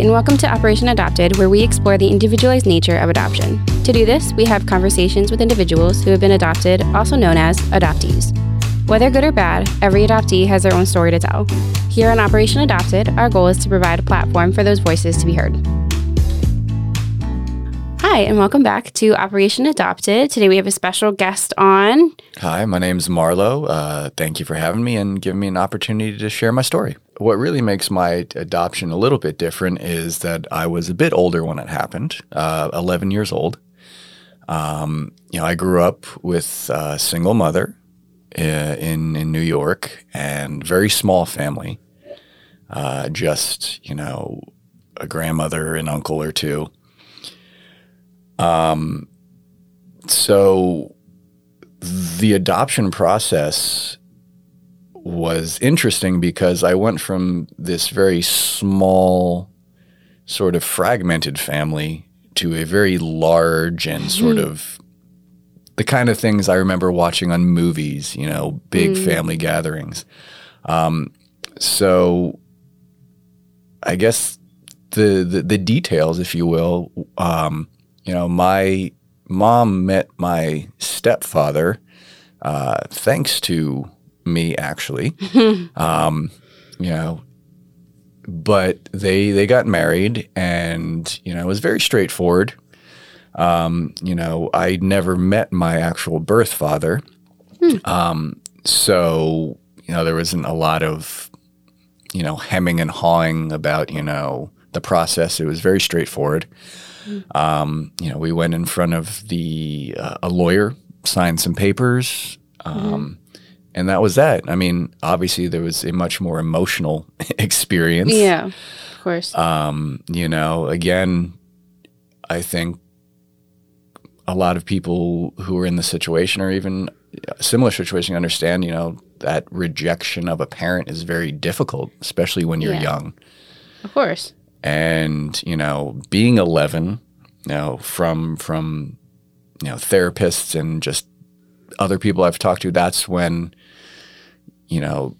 and welcome to Operation Adopted, where we explore the individualized nature of adoption. To do this, we have conversations with individuals who have been adopted, also known as adoptees. Whether good or bad, every adoptee has their own story to tell. Here on Operation Adopted, our goal is to provide a platform for those voices to be heard. Hi, and welcome back to Operation Adopted. Today we have a special guest on. Hi, my name's Marlow. Uh, thank you for having me and giving me an opportunity to share my story. What really makes my adoption a little bit different is that I was a bit older when it happened, uh, 11 years old. Um, you know, I grew up with a single mother uh, in in New York and very small family. Uh, just you know, a grandmother, an uncle or two. Um, so the adoption process was interesting because I went from this very small, sort of fragmented family to a very large and sort of the kind of things I remember watching on movies, you know, big family gatherings. Um, so I guess the, the, the details, if you will, um, you know, my mom met my stepfather uh, thanks to me, actually. um, you know, but they they got married, and you know, it was very straightforward. Um, you know, I never met my actual birth father, um, so you know, there wasn't a lot of you know hemming and hawing about you know the process. It was very straightforward. Um, you know, we went in front of the uh, a lawyer, signed some papers, um, and that was that. I mean, obviously there was a much more emotional experience. Yeah, of course. Um, you know, again, I think a lot of people who are in the situation or even a similar situation understand, you know, that rejection of a parent is very difficult, especially when you're Yeah. young of course. and you know being 11 you know from from you know therapists and just other people I've talked to that's when you know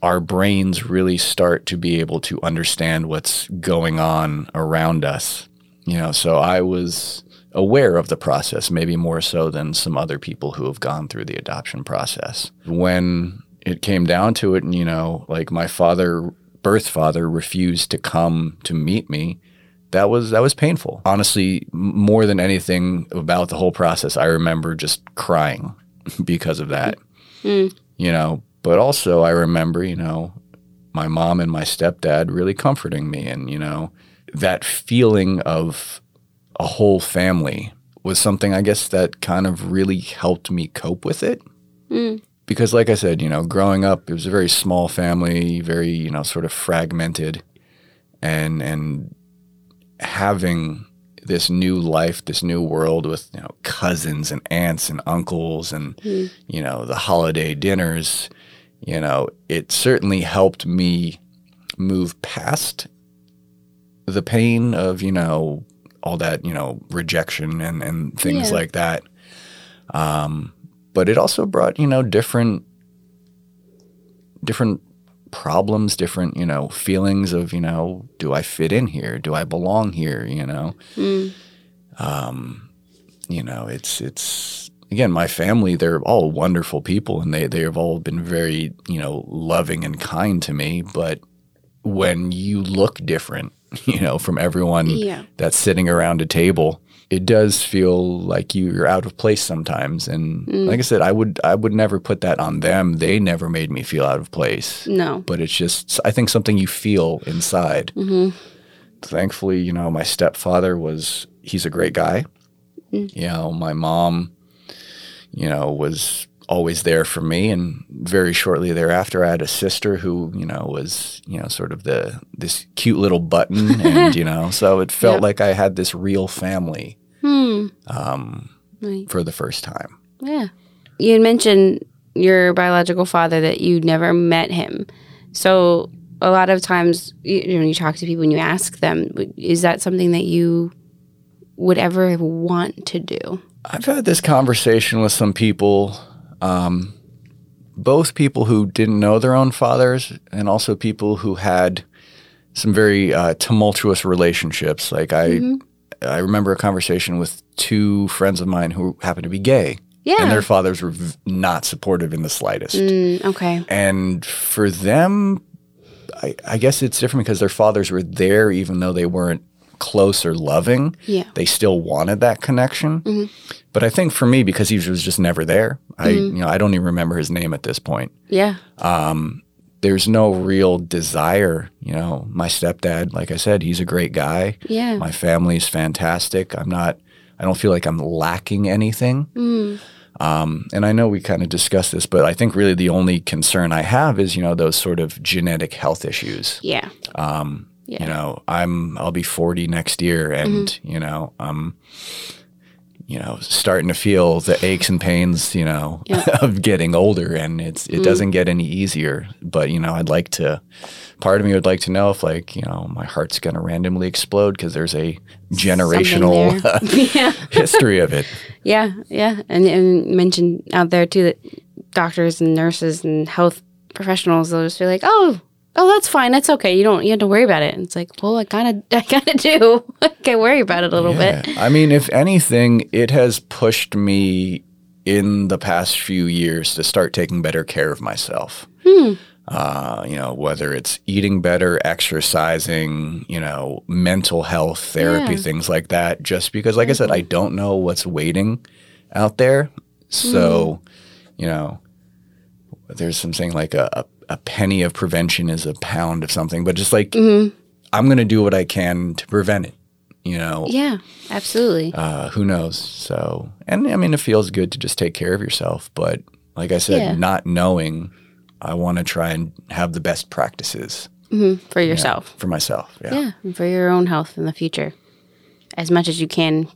our brains really start to be able to understand what's going on around us. You know so I was aware of the process maybe more so than some other people who have gone through the adoption process. When it came down to it and you know like my father birth father refused to come to meet me that was that was painful. Honestly more than anything about the whole process i remember just crying because of that. Mm. You know but also i remember you know my mom and my stepdad really comforting me and you know that feeling of a whole family was something i guess that kind of really helped me cope with it. Mm. Because like i said you know growing up it was a very small family very you know sort of fragmented. And and having this new life this new world with you know cousins and aunts and uncles and mm. you know the holiday dinners you know it certainly helped me move past the pain of you know all that you know rejection and and things Yeah. like that. Um but it also brought you know different different problems different you know feelings of you know do i fit in here? Do i belong here? You know? Um you know it's it's again my family they're all wonderful people and they they have all been very you know loving and kind to me but when you look different you know from everyone Yeah. that's sitting around a table it does feel like you're out of place sometimes and mm. like i said i would i would never put that on them. They never made me feel out of place. No. but it's just i think something you feel inside. Mm-hmm. Thankfully you know my stepfather was he's a great guy. Mm. You know my mom you know was always there for me and very shortly thereafter i had a sister who you know was you know sort of the this cute little button and you know so it felt Yep. like i had this real family Hmm. um, Right. for the first time Yeah. You had mentioned your biological father that you never met him. So a lot of times, you know, you talk to people and you ask them, is that something that you would ever want to do? I've had this conversation with some people, um, both people who didn't know their own fathers and also people who had some very uh, tumultuous relationships. Like I, I remember a conversation with two friends of mine who happened to be gay, Yeah. and their fathers were v- not supportive in the slightest. Mm, okay. And for them, I, I guess it's different because their fathers were there, even though they weren't close or loving. Yeah. They still wanted that connection. But I think for me, because he was just never there, I you know I don't even remember his name at this point. Yeah. Um, There's no real desire. You know, my stepdad, like I said, he's a great guy. Yeah. My family's fantastic. I'm not. I don't feel like I'm lacking anything. Um, and I know we kind of discussed this, but I think really the only concern I have is you know those sort of genetic health issues. Yeah. Yeah. You know, I'm I'll be 40 next year, and Mm-hmm. you know, I'm you know starting to feel the aches and pains, you know. Mm-hmm. of getting older, and it's it doesn't get any easier. But you know, I'd like to. Part of me would like to know if, like, you know, my heart's going to randomly explode because there's a generational yeah. history of it. Yeah. Yeah. And, and mention out there too that doctors and nurses and health professionals they'll just be like, oh, oh, that's fine. That's okay. You don't you have to worry about it. And it's like, well, I kind of I kind of do. I can worry about it a little bit. I mean, if anything, it has pushed me in the past few years to start taking better care of myself. Hmm. Uh, you know, whether it's eating better, exercising, you know, mental health therapy, Yeah. things like that. Just because, like I said, I mm-hmm. don't know what's waiting out there. So, hmm. you know, there's some saying like a, a, a penny of prevention is a pound of something, but just like I'm going to do what I can to prevent it. You know, Yeah. Absolutely. uh, who knows? So, and I mean, it feels good to just take care of yourself. But like I said, Yeah. not knowing, I want to try and have the best practices For yourself. for myself. Yeah. Yeah. For your own health in the future. As much as you can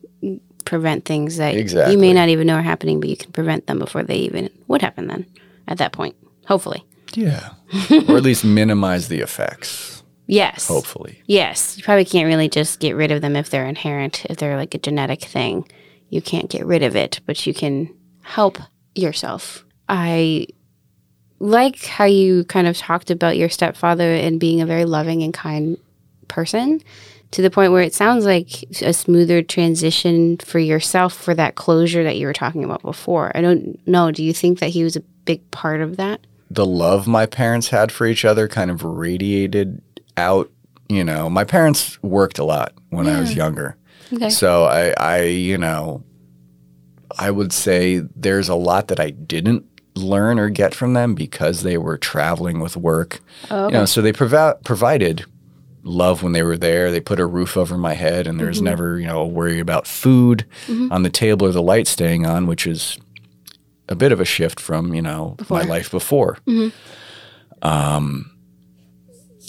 prevent things that you may not even know are happening, but you can prevent them before they even would happen then at that point. Hopefully. Yeah. or at least minimize the effects, Yes. hopefully. Yes, you probably can't really just get rid of them if they're inherent, if they're like a genetic thing. You can't get rid of it, but you can help yourself. I like how you kind of talked about your stepfather and being a very loving and kind person to the point where it sounds like a smoother transition for yourself for that closure that you were talking about before. I don't know. Do you think that he was a big part of that? The love my parents had for each other kind of radiated out. You know, my parents worked a lot when I was younger. Okay. So I, I, you know, I would say there's a lot that I didn't learn or get from them because they were traveling with work. Oh, You know, so they provi- provided love when they were there. They put a roof over my head, and there's mm-hmm. never, you know, a worry about food mm-hmm. on the table or the light staying on, which is a bit of a shift from you know my life before. Um,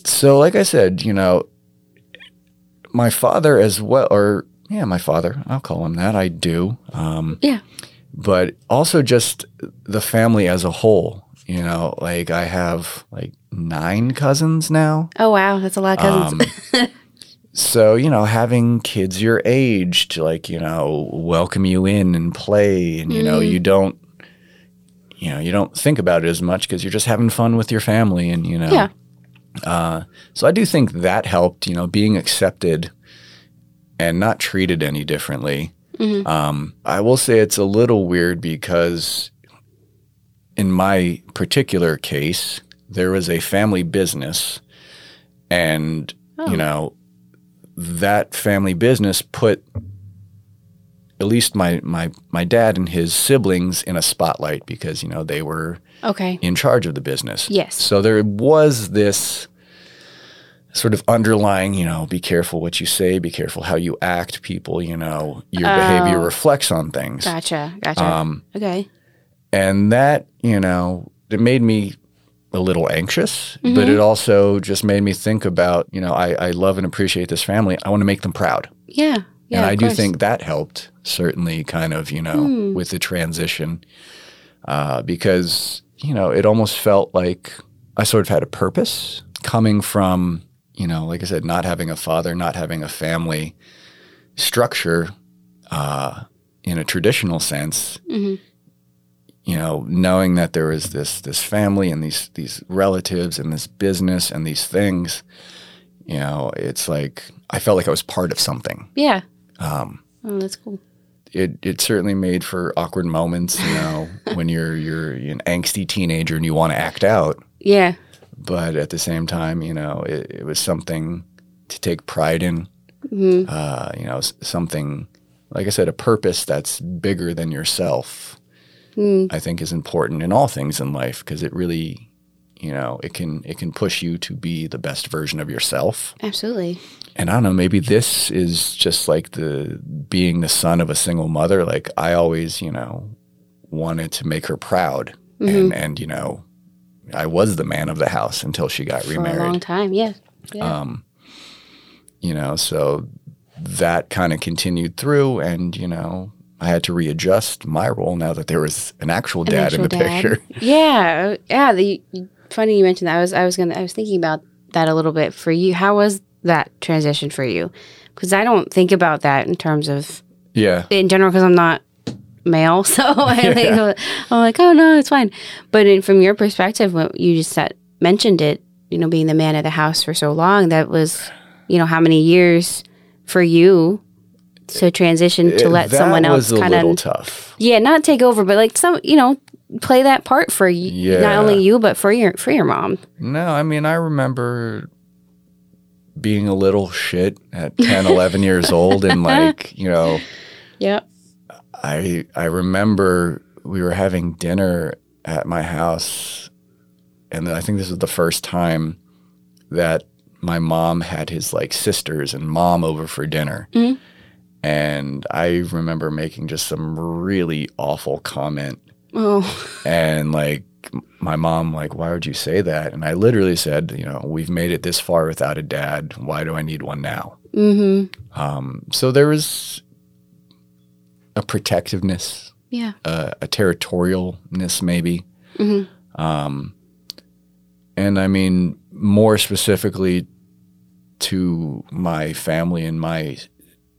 so like I said, you know, my father as well, or yeah, my father, I'll call him that. I do. Um, Yeah. but also just the family as a whole. You know, like I have like nine cousins now. Oh, wow. That's a lot of cousins. So, you know, having kids your age to like, you know, welcome you in and play and you know, you don't you know, you don't think about it as much because you're just having fun with your family and you know. yeah. So I do think that helped, you know, being accepted and not treated any differently. Um, I will say it's a little weird because in my particular case, there was a family business and, you know, that family business put at least my, my, my dad and his siblings in a spotlight because, you know, they were Okay. in charge of the business. Yes. So there was this sort of underlying, you know, be careful what you say, be careful how you act. People, you know, your behavior reflects on things. Gotcha. Gotcha. Um, okay. And that, you know, it made me a little anxious, Mm-hmm. but it also just made me think about, you know, I, I love and appreciate this family. I want to make them proud. Yeah. Yeah. and I do course. think that helped certainly kind of, you know, with the transition uh, because, you know, it almost felt like I sort of had a purpose coming from, you know, like I said, not having a father, not having a family structure uh, in a traditional sense. You know, knowing that there was this this family and these these relatives and this business and these things, You know, it's like I felt like I was part of something. Yeah. Um, oh, that's cool. It it certainly made for awkward moments, you know, when you're you're an angsty teenager and you want to act out. Yeah. But at the same time, you know, it, it was something to take pride in. Mm-hmm. Uh, you know, something like I said, a purpose that's bigger than yourself. Mm. I think is important in all things in life because it really you know it can it can push you to be the best version of yourself absolutely and i don't know maybe this is just like the being the son of a single mother like i always you know wanted to make her proud mm-hmm. and and you know i was the man of the house until she got For remarried a long time yeah, yeah. um you know so that kind of continued through and you know I had to readjust my role now that there was an actual dad an actual in the dad. picture. Yeah, yeah. The, funny you mentioned that. I was I was gonna I was thinking about that a little bit for you. How was that transition for you? Because I don't think about that in terms of yeah in general because I'm not male, so I yeah. think, I'm like oh no it's fine. But in, from your perspective, when you just said, mentioned it, you know, being the man of the house for so long, that was you know how many years for you to transition to let someone else kind of tough. Yeah, not take over, but like some you know play that part for you, yeah. not only you but for your for your mom. No, I mean I remember being a little shit at 10, 11 years old and like, you know, Yep. I I remember we were having dinner at my house and I think this was the first time that my mom had his like sisters and mom over for dinner. Mm-hmm. And I remember making just some really awful comment Oh. And like my mom, like, why would you say that? And I literally said, you know, we've made it this far without a dad. Why do I need one now? Mm-hmm. Um, so there was a protectiveness, yeah, uh, a territorialness, maybe. Mm-hmm. Um, and I mean, more specifically to my family and my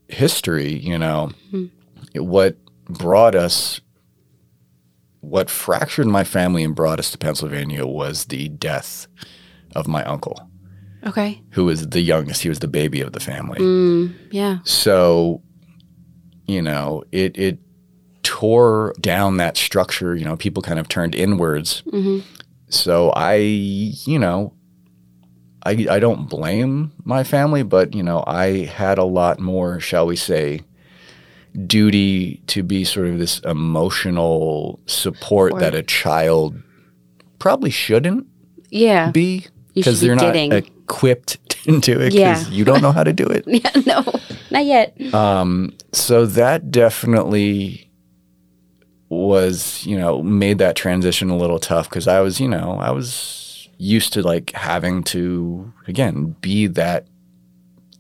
history, you know, mm-hmm. what brought us what fractured my family and brought us to Pennsylvania was the death of my uncle. Okay. Who was the youngest. He was the baby of the family. Mm, yeah. So, you know, it it tore down that structure. You know, people kind of turned inwards. Mm-hmm. So I, you know, I I don't blame my family, but you know, I had a lot more, shall we say, duty to be sort of this emotional support or, that a child probably shouldn't yeah. be because they're not equipped to do it because yeah. you don't know how to do it. Yeah no not yet. Um, so that definitely was you know made that transition a little tough because i was you know i was used to like having to again be that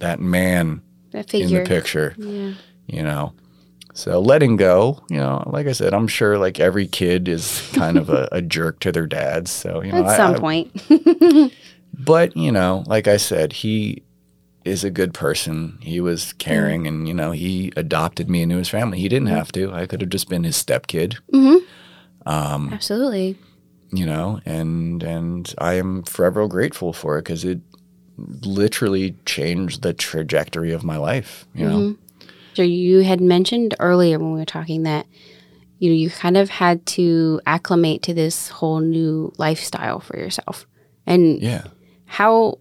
that man that in the picture. Yeah you know so letting go, you know, like I said, I'm sure like every kid is kind of a, a jerk to their dads. So, you know, at some I, point. but, you know, like I said, he is a good person. He was caring and, you know, he adopted me into his family. He didn't have to. I could have just been his stepkid. Mm-hmm. Um, Absolutely. You know, and and I am forever grateful for it because it literally changed the trajectory of my life, you know. Mm-hmm you had mentioned earlier when we were talking that you know you kind of had to acclimate to this whole new lifestyle for yourself. And yeah. How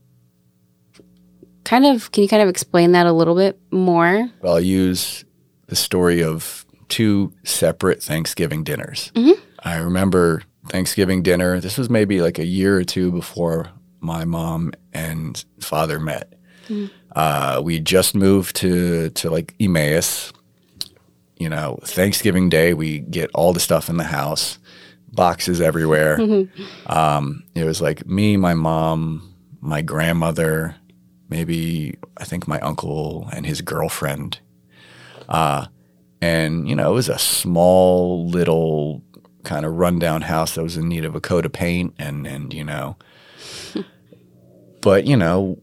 kind of can you kind of explain that a little bit more? Well, I'll use the story of two separate Thanksgiving dinners. Mm-hmm. I remember Thanksgiving dinner. This was maybe like a year or two before my mom and father met. Mm. Uh, we just moved to to like Emmaus. You know, Thanksgiving Day, we get all the stuff in the house, boxes everywhere. Mm-hmm. Um, it was like me, my mom, my grandmother, maybe I think my uncle and his girlfriend. Uh, and you know, it was a small little kind of rundown house that was in need of a coat of paint, and and you know, but you know,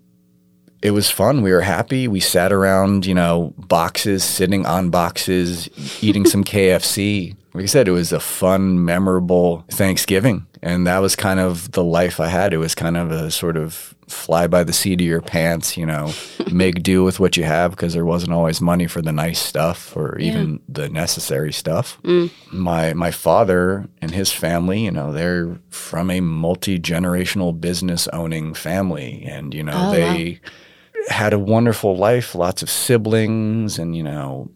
it was fun. We were happy. We sat around, you know, boxes, sitting on boxes, eating some KFC, like I said, it was a fun, memorable Thanksgiving. And that was kind of the life I had. It was kind of a sort of fly by the seat of your pants, you know, make do with what you have because there wasn't always money for the nice stuff or even the necessary stuff. Mm. My my father and his family, you know, they're from a multi generational business owning family, and you know Oh, they had a wonderful life, lots of siblings, and you know.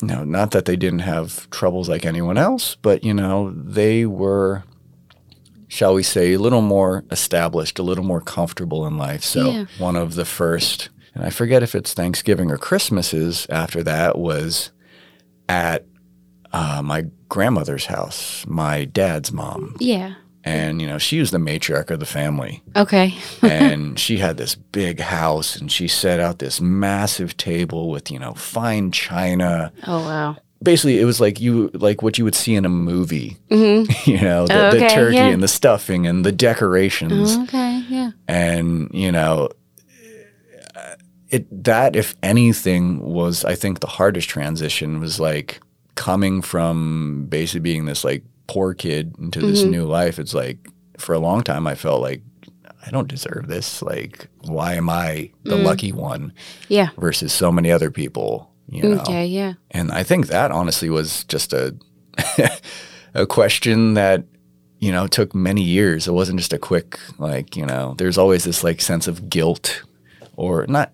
You know, not that they didn't have troubles like anyone else, but you know, they were shall we say, a little more established, a little more comfortable in life. So Yeah. one of the first, and I forget if it's Thanksgiving or Christmases after that, was at uh, my grandmother's house, my dad's mom. Yeah. And, you know, she was the matriarch of the family. Okay. and she had this big house and she set out this massive table with, you know, fine china. Oh wow. Basically, it was like you like what you would see in a movie. Mm-hmm. you know, the, Oh, the turkey yeah. and the stuffing and the decorations oh, Okay. Yeah. and you know it that if anything was i think the hardest transition was like coming from basically being this like poor kid into this mm-hmm. new life it's like for a long time i felt like i don't deserve this like why am i the mm. lucky one Yeah. versus so many other people you know Okay. Yeah. and I think that honestly was just a a question that you know took many years. It wasn't just a quick like you know. There's always this like sense of guilt, or not.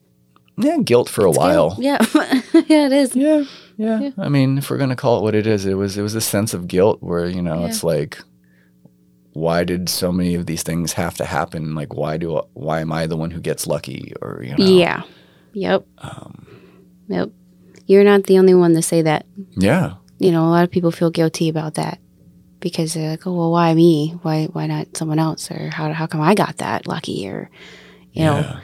Yeah, guilt for a while. Yeah. yeah. It is. Yeah, yeah, I mean, if we're gonna call it what it is, it was it was a sense of guilt where you know Yeah. it's like, why did so many of these things have to happen? Like, why do why am I the one who gets lucky? Or you know, Yeah. Yep. Um, yep. You're not the only one to say that. yeah, You know, a lot of people feel guilty about that because they're like, "Oh, well, why me? Why, why not someone else? Or how, how come I got that lucky? Or, you know,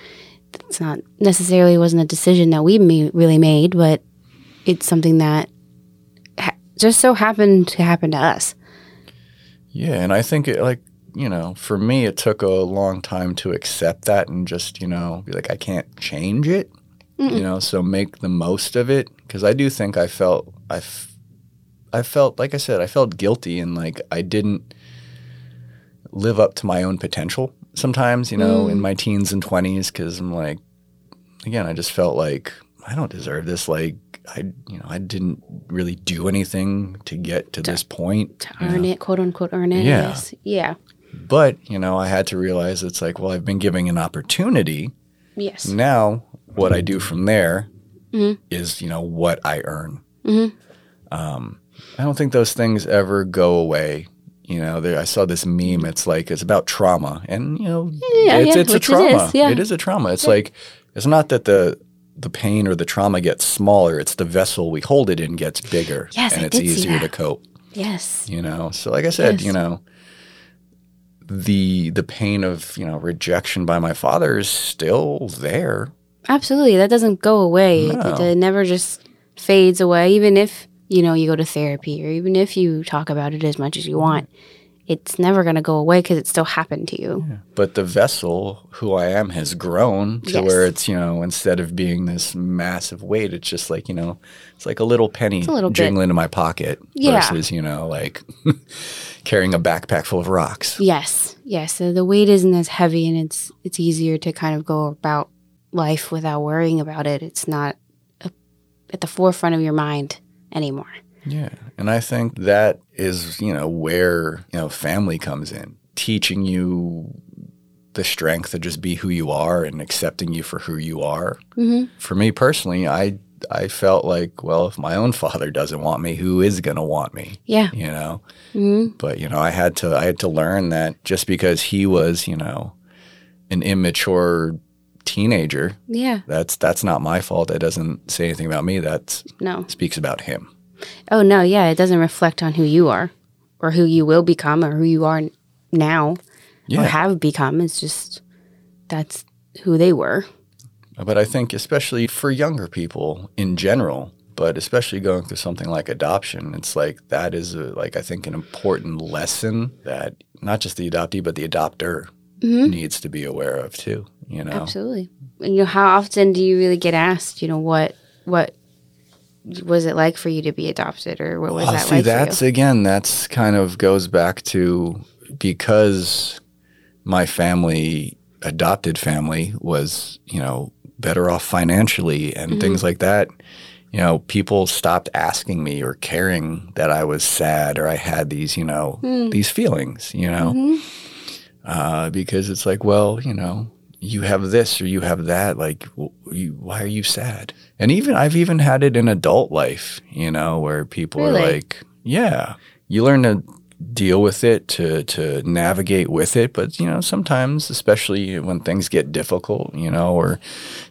it's not necessarily wasn't a decision that we ma- really made, but it's something that ha- just so happened to happen to us. Yeah, and I think it like you know, for me, it took a long time to accept that and just you know be like, I can't change it, you know, so make the most of it because I do think I felt I, f- I felt like I said I felt guilty and like I didn't live up to my own potential sometimes, you know, in mm. my teens and twenties because I'm like, again, I just felt like I don't deserve this, like. I, you know, I didn't really do anything to get to this point. To you know. earn it, quote unquote, earn it. Yeah. Yes. Yeah. But, you know, I had to realize it's like, well, I've been given an opportunity. Yes. Now, what I do from there is, you know, what I earn. Um, I don't think those things ever go away. You know, there, I saw this meme. It's like it's about trauma, and you know, Yeah, it's, yeah, it's a trauma. is, yeah. It is a trauma. It's like it's not that the the pain or the trauma gets smaller. It's the vessel we hold it in gets bigger, Yes, and I it's easier to cope Yes. you know so like i said Yes. you know the the pain of you know rejection by my father is still there Absolutely. That doesn't go away. It, No. it never just fades away, even if, you know, you go to therapy or even if you talk about it as much as you want. It's never going to go away because it still happened to you. but the vessel who i am has grown to Yes. where it's you know instead of being this massive weight it's just like you know it's like a little penny a little bit. jingling in my pocket Yeah. versus you know like carrying a backpack full of rocks Yes. Yes. So the weight isn't as heavy and it's it's easier to kind of go about life without worrying about it. It's not a, at the forefront of your mind anymore. Yeah. And I think that is, you know, where, you know, family comes in, teaching you the strength to just be who you are and accepting you for who you are. Mm-hmm. For me personally, I I felt like, well, if my own father doesn't want me, who is going to want me? Yeah. You know. Mm-hmm. But you know, I had to I had to learn that just because he was, you know, an immature teenager, Yeah. that's that's not my fault. That doesn't say anything about me. That No. speaks about him. Oh no, yeah, it doesn't reflect on who you are or who you will become or who you are now or have become. It's just that's who they were. But I think, especially for younger people in general, but especially going through something like adoption, it's like that is a, like I think an important lesson that not just the adoptee but the adopter mm-hmm. needs to be aware of too. You know, Absolutely. And, you know, how often do you really get asked, you know, what what was it like for you to be adopted, or what was Well, that see, like that's for you? That's again, that's kind of goes back to because my family, adopted family, was you know better off financially and Mm-hmm. things like that. You know, people stopped asking me or caring that I was sad or I had these, you know, Hmm. these feelings. You know, Mm-hmm. uh, because it's like, well, you know, you have this or you have that. Like, why are you sad? And even I've even had it in adult life, you know, where people Really? are like, yeah, you learn to deal with it, to to navigate with it. But you know, sometimes, especially when things get difficult, you know, or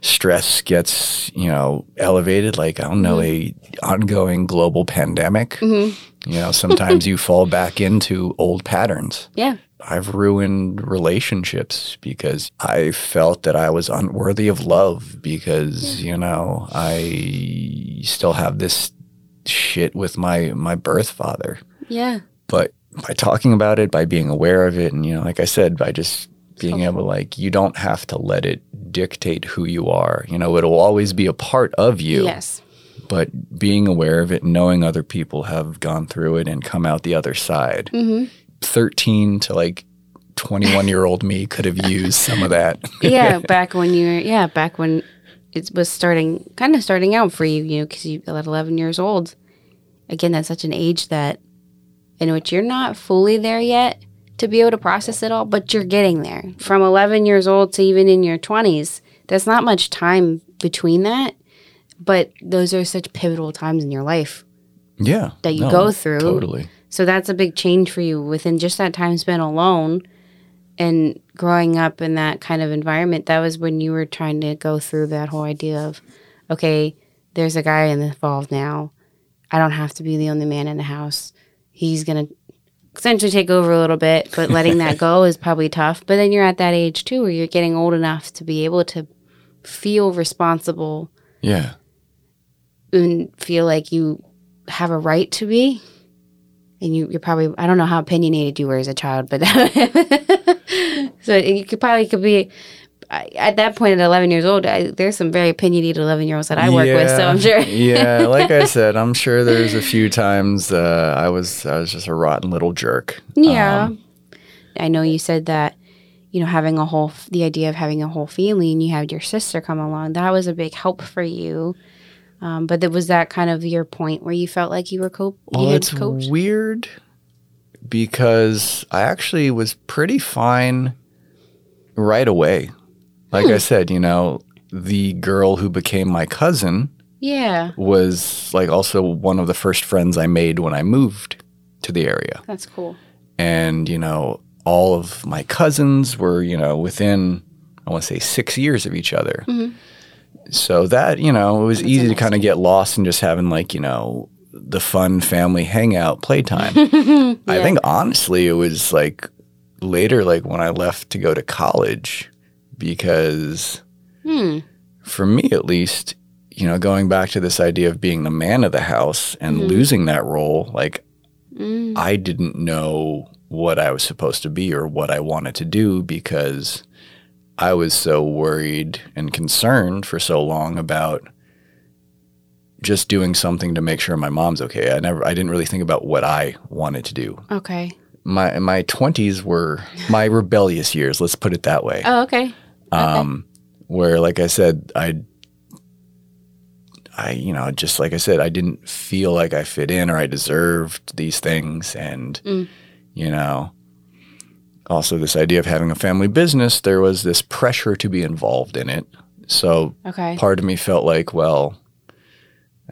stress gets you know elevated, like I don't know, mm-hmm. a ongoing global pandemic. Mm-hmm. You know, sometimes you fall back into old patterns. Yeah. I've ruined relationships because I felt that I was unworthy of love because, hmm. you know, I still have this shit with my my birth father. Yeah. But by talking about it, by being aware of it and you know, like I said, by just being able to like you don't have to let it dictate who you are. You know, it'll always be a part of you Yes. but being aware of it, knowing other people have gone through it and come out the other side. Mm-hmm. 13 to like 21 year old me could have used some of that. yeah, back when you were, yeah, back when it was starting, kind of starting out for you, you know, because you at 11 years old. Again, that's such an age that in which you're not fully there yet to be able to process it all, but you're getting there. From 11 years old to even in your 20s, there's not much time between that, but those are such pivotal times in your life. Yeah. That you go through. Totally. So that's a big change for you within just that time spent alone and growing up in that kind of environment. That was when you were trying to go through that whole idea of, okay, there's a guy involved now. I don't have to be the only man in the house. He's going to essentially take over a little bit, but letting that go is probably tough. But then you're at that age too where you're getting old enough to be able to feel responsible Yeah. and feel like you have a right to be. And you, you're probably, I don't know how opinionated you were as a child, but so you could probably could be at that point at 11 years old. I, there's some very opinionated 11 year olds that I work with, so I'm sure. yeah. Like I said, I'm sure there's a few times uh, I was I was just a rotten little jerk. Yeah. Um, I know you said that, you know, having a whole, the idea of having a whole family and you had your sister come along, that was a big help for you. Um, but that was that kind of your point where you felt like you were cope, Well, it's coped? weird because I actually was pretty fine right away. Like Hmm. I said, you know, the girl who became my cousin Yeah, was like also one of the first friends I made when I moved to the area. that's cool. And, you know, all of my cousins were, you know, within, I want to say six years of each other. So that, you know, it was easy to kind of get lost in just having like, you know, the fun family hangout playtime. I think honestly, it was like later, like when I left to go to college, because hmm. for me at least, you know, going back to this idea of being the man of the house and mm-hmm. losing that role, like mm. I didn't know what I was supposed to be or what I wanted to do because I was so worried and concerned for so long about just doing something to make sure my mom's okay. I never I didn't really think about what I wanted to do. Okay. My my 20s were my rebellious years, let's put it that way. Oh, okay. Um where like I said I I you know just like I said I didn't feel like I fit in or I deserved these things and you know also this idea of having a family business there was this pressure to be involved in it so Okay. part of me felt like well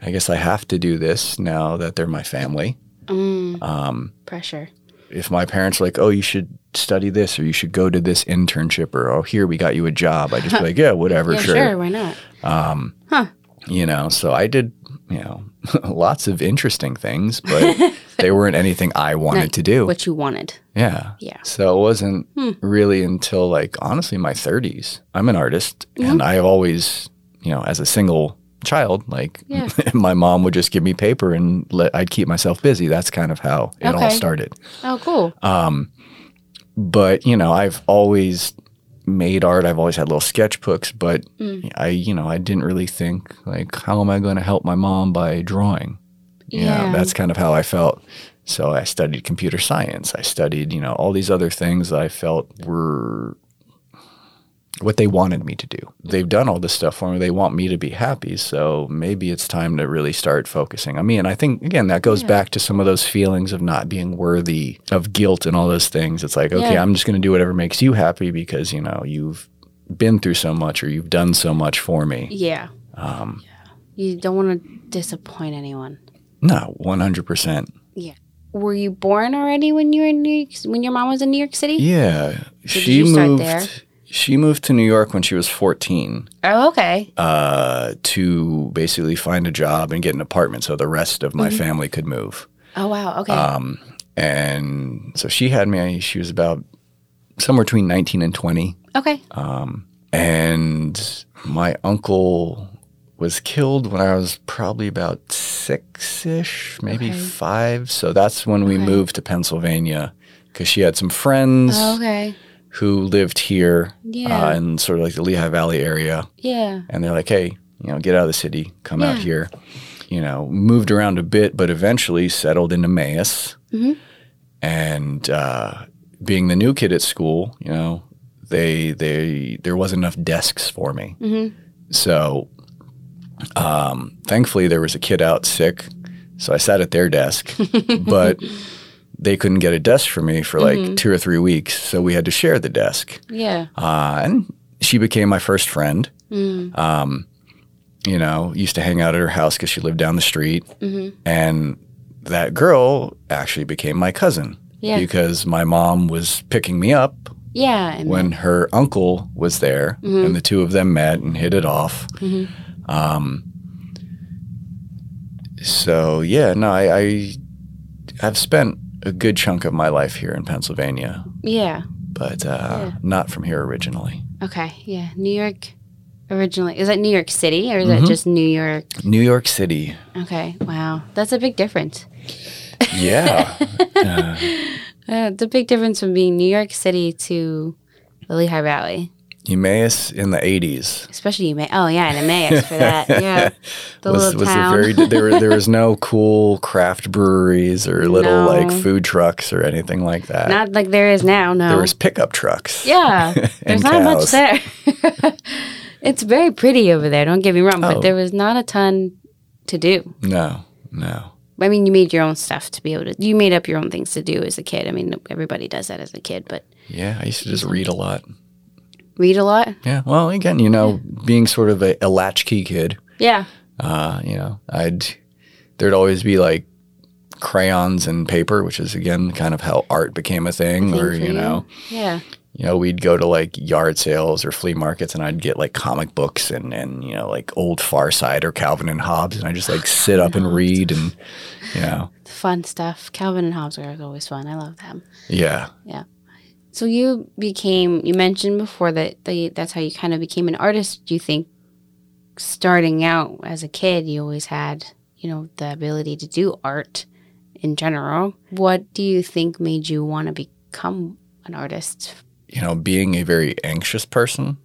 I guess I have to do this now that they're my family um Pressure. if my parents were like, "Oh, you should study this, or you should go to this internship, or oh, here we got you a job," I just be like, "Yeah, whatever, Yeah, sure." sure. Why not? Um, huh. You know, so I did, you know, lots of interesting things, but they weren't anything I wanted to do. What you wanted. yeah, Yeah. Hmm. So it wasn't really until like honestly my 30s. I'm an artist, Mm-hmm. and I've always, you know, as a single child, like Yeah. my mom would just give me paper and let I'd keep myself busy. That's kind of how it all started. Oh, cool. Um but you know i've always made art. I've always had little sketchbooks, but Mm. I, you know, I didn't really think like, how am I going to help my mom by drawing? You know, Yeah. that's kind of how I felt. So I studied computer science. I studied, you know, all these other things that I felt were what they wanted me to do. They've done all this stuff for me. They want me to be happy. So maybe it's time to really start focusing on me. And I think, again, that goes back to some of those feelings of not being worthy, of guilt and all those things. It's like, okay, Yeah. I'm just going to do whatever makes you happy because, you know, you've been through so much or you've done so much for me. Yeah. Um, You don't want to disappoint anyone. No, 100%. Yeah were you born already when you were in New York, when your mom was in New York City? Yeah. she you start moved. She moved to New York when she was 14 Oh, okay. uh, to basically find a job and get an apartment so the rest of my Mm-hmm. family could move. Oh, wow. Okay. Um, and so she had me, she was about somewhere between 19 and 20. okay. And my uncle was killed when I was probably about six ish, maybe Okay. five. So that's when we Okay. moved to Pennsylvania because she had some friends Oh, okay. Who lived here Yeah. uh, in sort of like the Lehigh Valley area. Yeah. And they're like, hey, you know, get out of the city, come out here. You know, moved around a bit, but eventually settled in Emmaus. Mm-hmm. And uh, being the new kid at school, you know, they they there wasn't enough desks for me. Mm-hmm. So, um, thankfully, there was a kid out sick, so I sat at their desk, but they couldn't get a desk for me for like Mm-hmm. two or three weeks, so we had to share the desk. Yeah. Uh, and she became my first friend. Mm. Um, you know, used to hang out at her house because she lived down the street. Mm-hmm. And that girl actually became my cousin Yeah. because my mom was picking me up Yeah. And when her uncle was there, Mm-hmm. and the two of them met and hit it off. Um, so yeah, no, I, I I've spent a good chunk of my life here in Pennsylvania, yeah. but uh, Yeah. not from here originally. Okay. Yeah. New York originally. Is that New York City or is Mm-hmm. that just New York? New York City. Okay. Wow. That's a big difference. Yeah. Uh, Uh, it's a big difference from being New York City to the Lehigh Valley. Emmaus in the 80s Especially may. Oh yeah, and Emmaus for that. Yeah. The was, little was town. very there were- there was no cool craft breweries or little No. like food trucks or anything like that. Not like there is now. No. there was pickup trucks. Yeah, there's not much there. it's very pretty over there. Don't get me wrong, Oh. but there was not a ton to do. No, no. I mean, you made your own stuff to be able to. You made up your own things to do as a kid. I mean, everybody does that as a kid, but Yeah, I used to just read a lot. Read a lot. Yeah. Well, again, you know, being sort of a, a latchkey kid, Yeah, uh, you know, I'd there'd always be like crayons and paper, which is again kind of how art became a thing, or you know, yeah, you know, we'd go to like yard sales or flea markets and I'd get like comic books and, and you know, like old Far Side or Calvin and Hobbes and I just like sit up and read and, you know, fun stuff. Calvin and Hobbes are always fun. I love them. Yeah. Yeah. So you became. You mentioned before that the, that's how you kind of became an artist. Do you think starting out as a kid, you always had you know the ability to do art in general? What do you think made you want to become an artist? You know, being a very anxious person.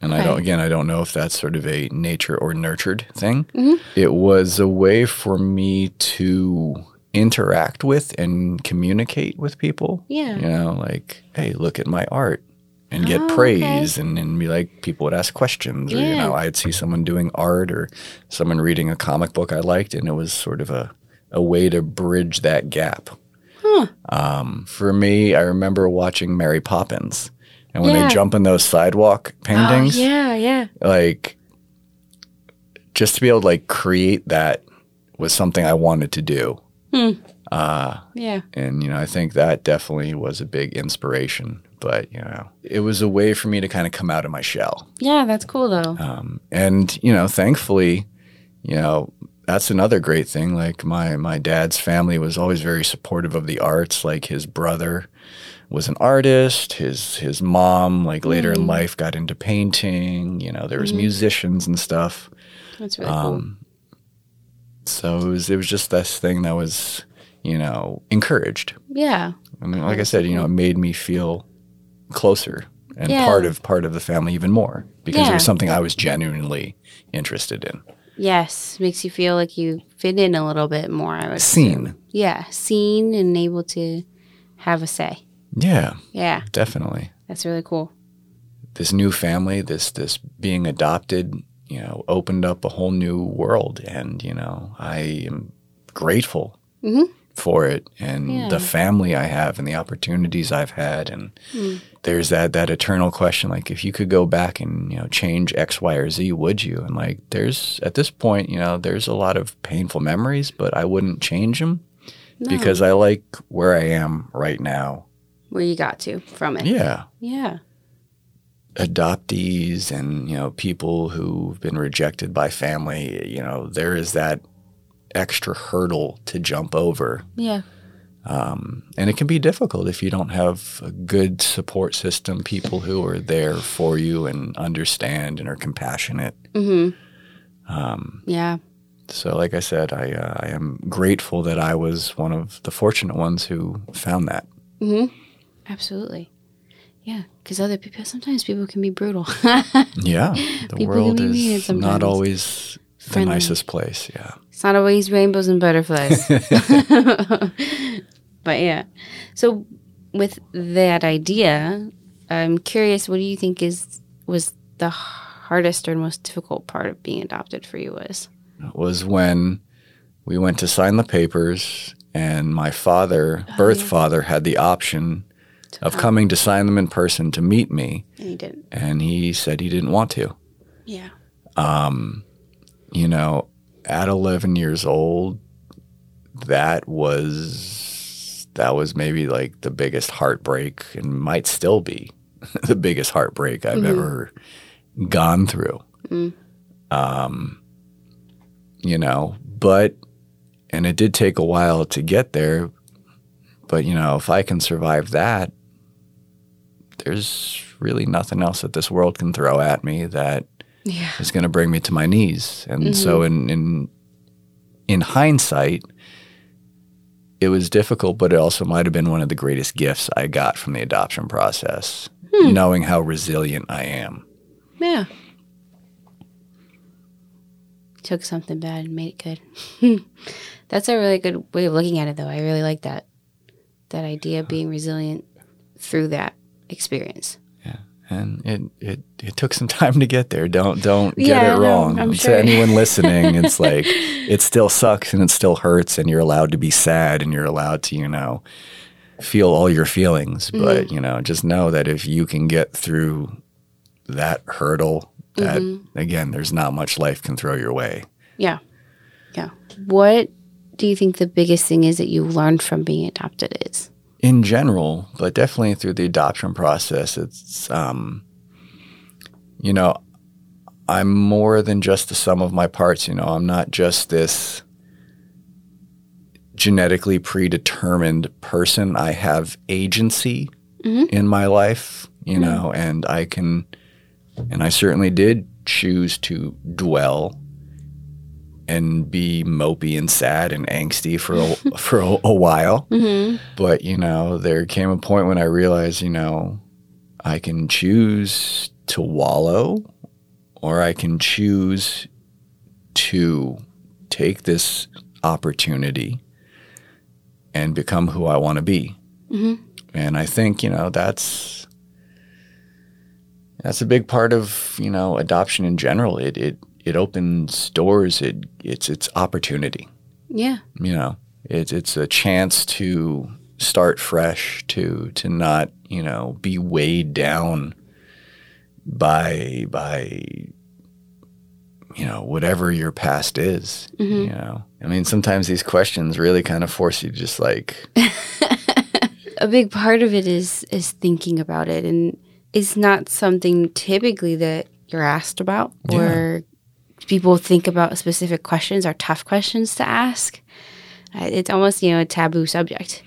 And I don't, again, I don't know if that's sort of a nature or nurtured thing. Mhm. It was a way for me to interact with and communicate with people. Yeah. You know, like, hey, look at my art and get Oh, okay. praise and, and be like, people would ask questions. Or, you Yeah. know, I'd see someone doing art or someone reading a comic book I liked, and it was sort of a, a way to bridge that gap. Huh. Um, for me, I remember watching Mary Poppins. And when Yeah. they jump in those sidewalk paintings, Oh, yeah, yeah. like just to be able to like create that was something I wanted to do. Uh, Yeah. and you know, I think that definitely was a big inspiration. But you know, it was a way for me to kind of come out of my shell. Yeah, that's cool though. Um, and you know, thankfully, you know, that's another great thing. Like my my dad's family was always very supportive of the arts. Like his brother was an artist. His his mom, like later in life, got into painting. You know, there was musicians and stuff. That's really Um, so it was it was just this thing that was, you know, encouraged. Yeah. I mean, like I said, you know, it made me feel closer and Yeah. part of part of the family even more because it was something I was genuinely interested in. Yes, makes you feel like you fit in a little bit more. I would Seen. assume. Yeah, seen and able to have a say. Yeah, Yeah, definitely. that's really cool. This new family, this this being adopted, you know, opened up a whole new world and, you know, I am grateful Mhm. for it and Yeah. the family I have and the opportunities I've had and Mm. there's that that eternal question like if you could go back and you know change x y or z would you and like there's at this point you know there's a lot of painful memories but i wouldn't change them No. because i like where i am right now Where you got to from it. yeah Yeah. Adoptees and you know people who've been rejected by family you know there is that extra hurdle to jump over Yeah. Um, and it can be difficult if you don't have a good support system, people who are there for you and understand and are compassionate. Mm-hmm. Um, Yeah. so, like I said, I, uh, I am grateful that I was one of the fortunate ones who found that. Mm-hmm. Absolutely. Yeah, because other people sometimes people can be brutal. Yeah, the People world can be mean is not always the nicest place. Yeah. it's not always rainbows and butterflies. but yeah. So with that idea, I'm curious. What do you think is was the hardest or most difficult part of being adopted for you? Was It was when we went to sign the papers, and my father, oh, birth father, had the option of coming to sign them in person to meet me, and he didn't. and he said he didn't want to. Yeah. Um, you know, at 11 years old, that was that was maybe like the biggest heartbreak, and might still be the biggest heartbreak I've ever gone through. Um, you know, but and it did take a while to get there. But you know, if I can survive that, there's really nothing else that this world can throw at me that Yeah. is going to bring me to my knees. And so, mm-hmm. in in in hindsight, it was difficult, but it also might have been one of the greatest gifts I got from the adoption process, hmm. knowing how resilient I am. Yeah. Took something bad and made it good. That's a really good way of looking at it, though. I really like that. That idea of being resilient through that experience. Yeah, and it, it, it took some time to get there. Don't don't get Yeah, it no, wrong. I'm to anyone listening, it's like it still sucks and it still hurts, and you're allowed to be sad and you're allowed to you know feel all your feelings. Mm-hmm. But you know, just know that if you can get through that hurdle, that Mm-hmm. again, there's not much life can throw your way. Yeah. Yeah. What do you think the biggest thing is that you learned from being adopted is? In general, but definitely through the adoption process, it's, um, you know, I'm more than just the sum of my parts. You know, I'm not just this genetically predetermined person. I have agency in my life, you know, and I can, and I certainly did choose to dwell and be mopey and sad and angsty for a, for a, a while. Mm-hmm. But, you know, there came a point when I realized, you know, I can choose to wallow or I can choose to take this opportunity and become who I want to be. Mm-hmm. And I think, you know, that's that's a big part of, you know, adoption in general. It it it opens doors. It it's it's opportunity Yeah. you know it's it's a chance to start fresh to to not you know be weighed down by by you know whatever your past is mm-hmm. you know i mean sometimes these questions really kind of force you to just like a big part of it is is thinking about it and it's not something typically that you're asked about or people think about specific questions are tough questions to ask. Uh, it's almost you know a taboo subject.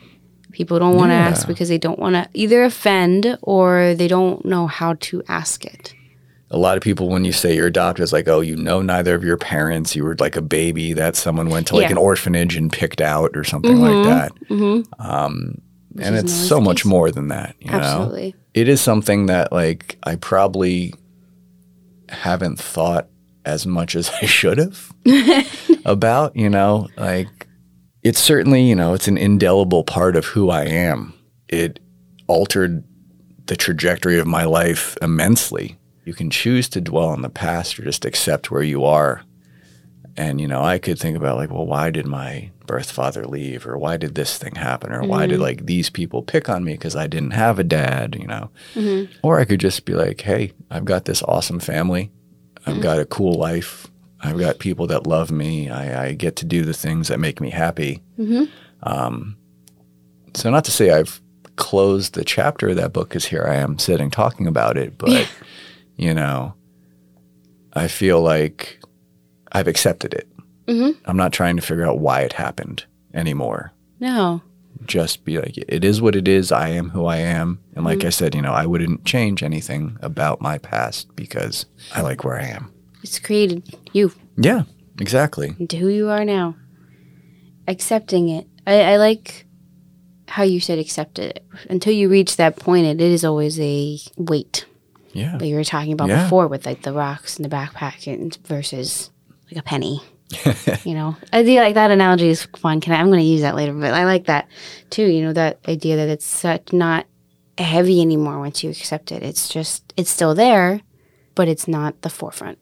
People don't want to ask because they don't want to either offend or they don't know how to ask it. A lot of people when you say you're adopted it's like oh you know neither of your parents. You were like a baby that someone went to like Yeah. an orphanage and picked out or something like that. Um, and it's so much more than that you know? It is something that like I probably haven't thought as much as I should have about, you know, like it's certainly, you know, it's an indelible part of who I am. It altered the trajectory of my life immensely. You can choose to dwell on the past or just accept where you are. And, you know, I could think about like, well, why did my birth father leave? Or why did this thing happen? Or why did mm-hmm. like these people pick on me because I didn't have a dad, you know? Mm-hmm. Or I could just be like, hey, I've got this awesome family. I've got a cool life. I've got people that love me. I, I get to do the things that make me happy. Um, so, not to say I've closed the chapter of that book, because here I am sitting talking about it, but, you know, I feel like I've accepted it. I'm not trying to figure out why it happened anymore. No. Just be like, it is what it is. I am who I am. And like mm-hmm. I said, you know, I wouldn't change anything about my past because I like where I am. It's created you Yeah, exactly. into who you are now. Accepting it. I, I like how you said accept it. Until you reach that point, it is always a weight. Yeah. That you were talking about Yeah. before with like the rocks in the backpack and versus like a penny. you know, I do like that analogy is fun. Can I, I'm going to use that later, but I like that too. You know, that idea that it's such not heavy anymore once you accept it. It's just it's still there, but it's not the forefront.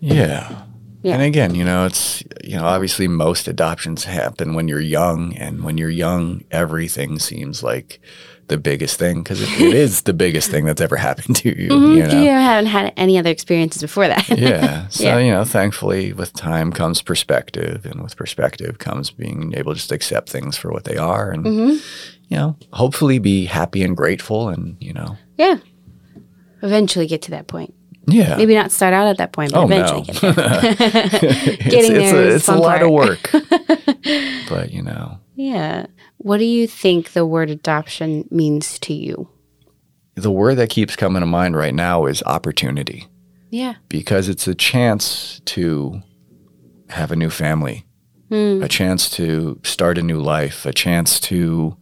Yeah. Yeah. And again, you know, it's, you know, obviously most adoptions happen when you're young. And when you're young, everything seems like the biggest thing because it, it is the biggest thing that's ever happened to you, you know? You haven't had any other experiences before that. yeah. So, Yeah. you know, thankfully with time comes perspective and with perspective comes being able to just accept things for what they are and, Mm-hmm. you know, hopefully be happy and grateful and, you know, yeah. Eventually get to that point. Yeah. Maybe not start out at that point, but Oh, eventually no. get there. Getting it's there a, is it's a lot part. of work. but, you know, Yeah. What do you think the word adoption means to you? the word that keeps coming to mind right now is opportunity Yeah. because it's a chance to have a new family, hmm. a chance to start a new life, a chance to,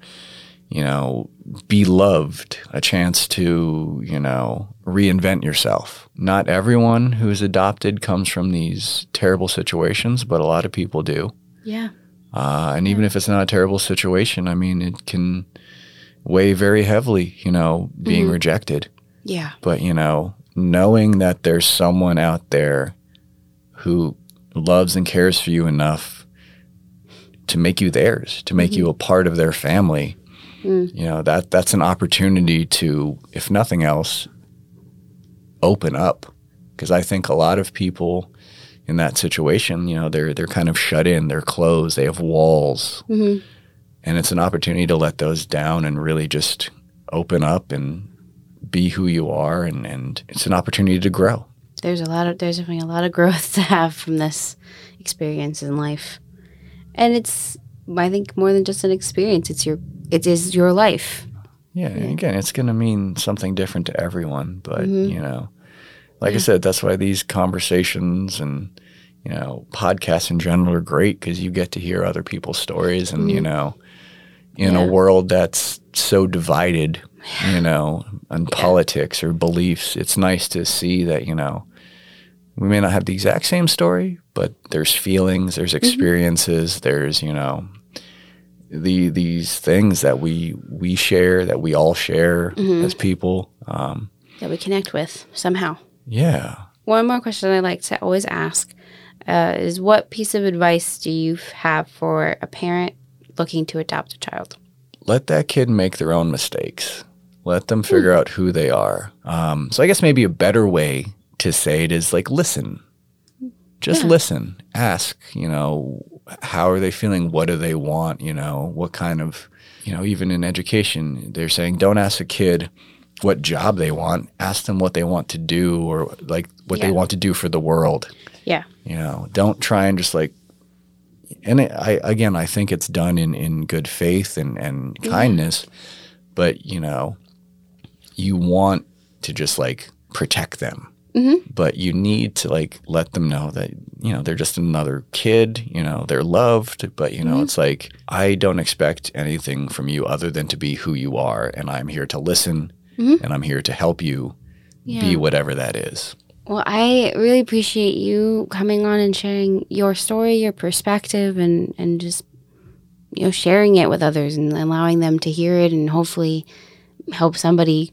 you know, be loved, a chance to, you know, reinvent yourself. Not everyone who's adopted comes from these terrible situations, but a lot of people do. Yeah. Uh, and even if it's not a terrible situation, I mean, it can weigh very heavily, you know, being rejected Yeah. but you know knowing that there's someone out there who loves and cares for you enough to make you theirs to make you a part of their family Mm. you know that that's an opportunity to if nothing else open up because i think a lot of people in that situation you know they're they're kind of shut in they're closed they have walls mm-hmm. and it's an opportunity to let those down and really just open up and be who you are and, and it's an opportunity to grow. There's a lot of there's definitely a lot of growth to have from this experience in life. And it's I think more than just an experience. It's your it is your life. Yeah, and again, it's going to mean something different to everyone, but mm-hmm. you know, like I said, that's why these conversations and you know, podcasts in general are great because you get to hear other people's stories and you mm-hmm. know, in Yeah. a world that's so divided, you know, on politics or beliefs, it's nice to see that, you know, we may not have the exact same story, but there's feelings, there's mm-hmm. experiences, there's, you know, the these things that we we share, that we all share as people. Um, that we connect with somehow. yeah. One more question I like to always ask uh, is what piece of advice do you have for a parent looking to adopt a child? let that kid make their own mistakes. Let them figure out who they are. Um, so I guess maybe a better way to say it is like listen. Just listen. Ask, you know, how are they feeling? What do they want? You know, what kind of, you know, even in education, they're saying don't ask a kid what job they want. Ask them what they want to do or like what Yeah. they want to do for the world. Yeah. You know, don't try and just like, and it, I again, I think it's done in in good faith and and mm-hmm. kindness, but you know, you want to just like protect them, Mm-hmm. but you need to like let them know that you know they're just another kid. You know, they're loved, but you know, mm-hmm. it's like I don't expect anything from you other than to be who you are, and I'm here to listen mm-hmm. and I'm here to help you Yeah. be whatever that is. Well, I really appreciate you coming on and sharing your story, your perspective, and and just you know sharing it with others and allowing them to hear it and hopefully help somebody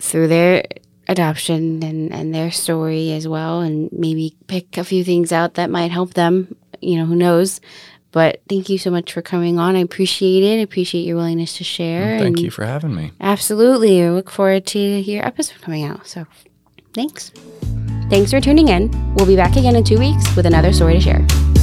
through their adoption and and their story as well, and maybe pick a few things out that might help them. You know, who knows? But thank you so much for coming on. I appreciate it. I appreciate your willingness to share. Thank and you for having me. Absolutely. I look forward to your episode coming out. So thanks. Thanks for tuning in. We'll be back again in two weeks with another story to share.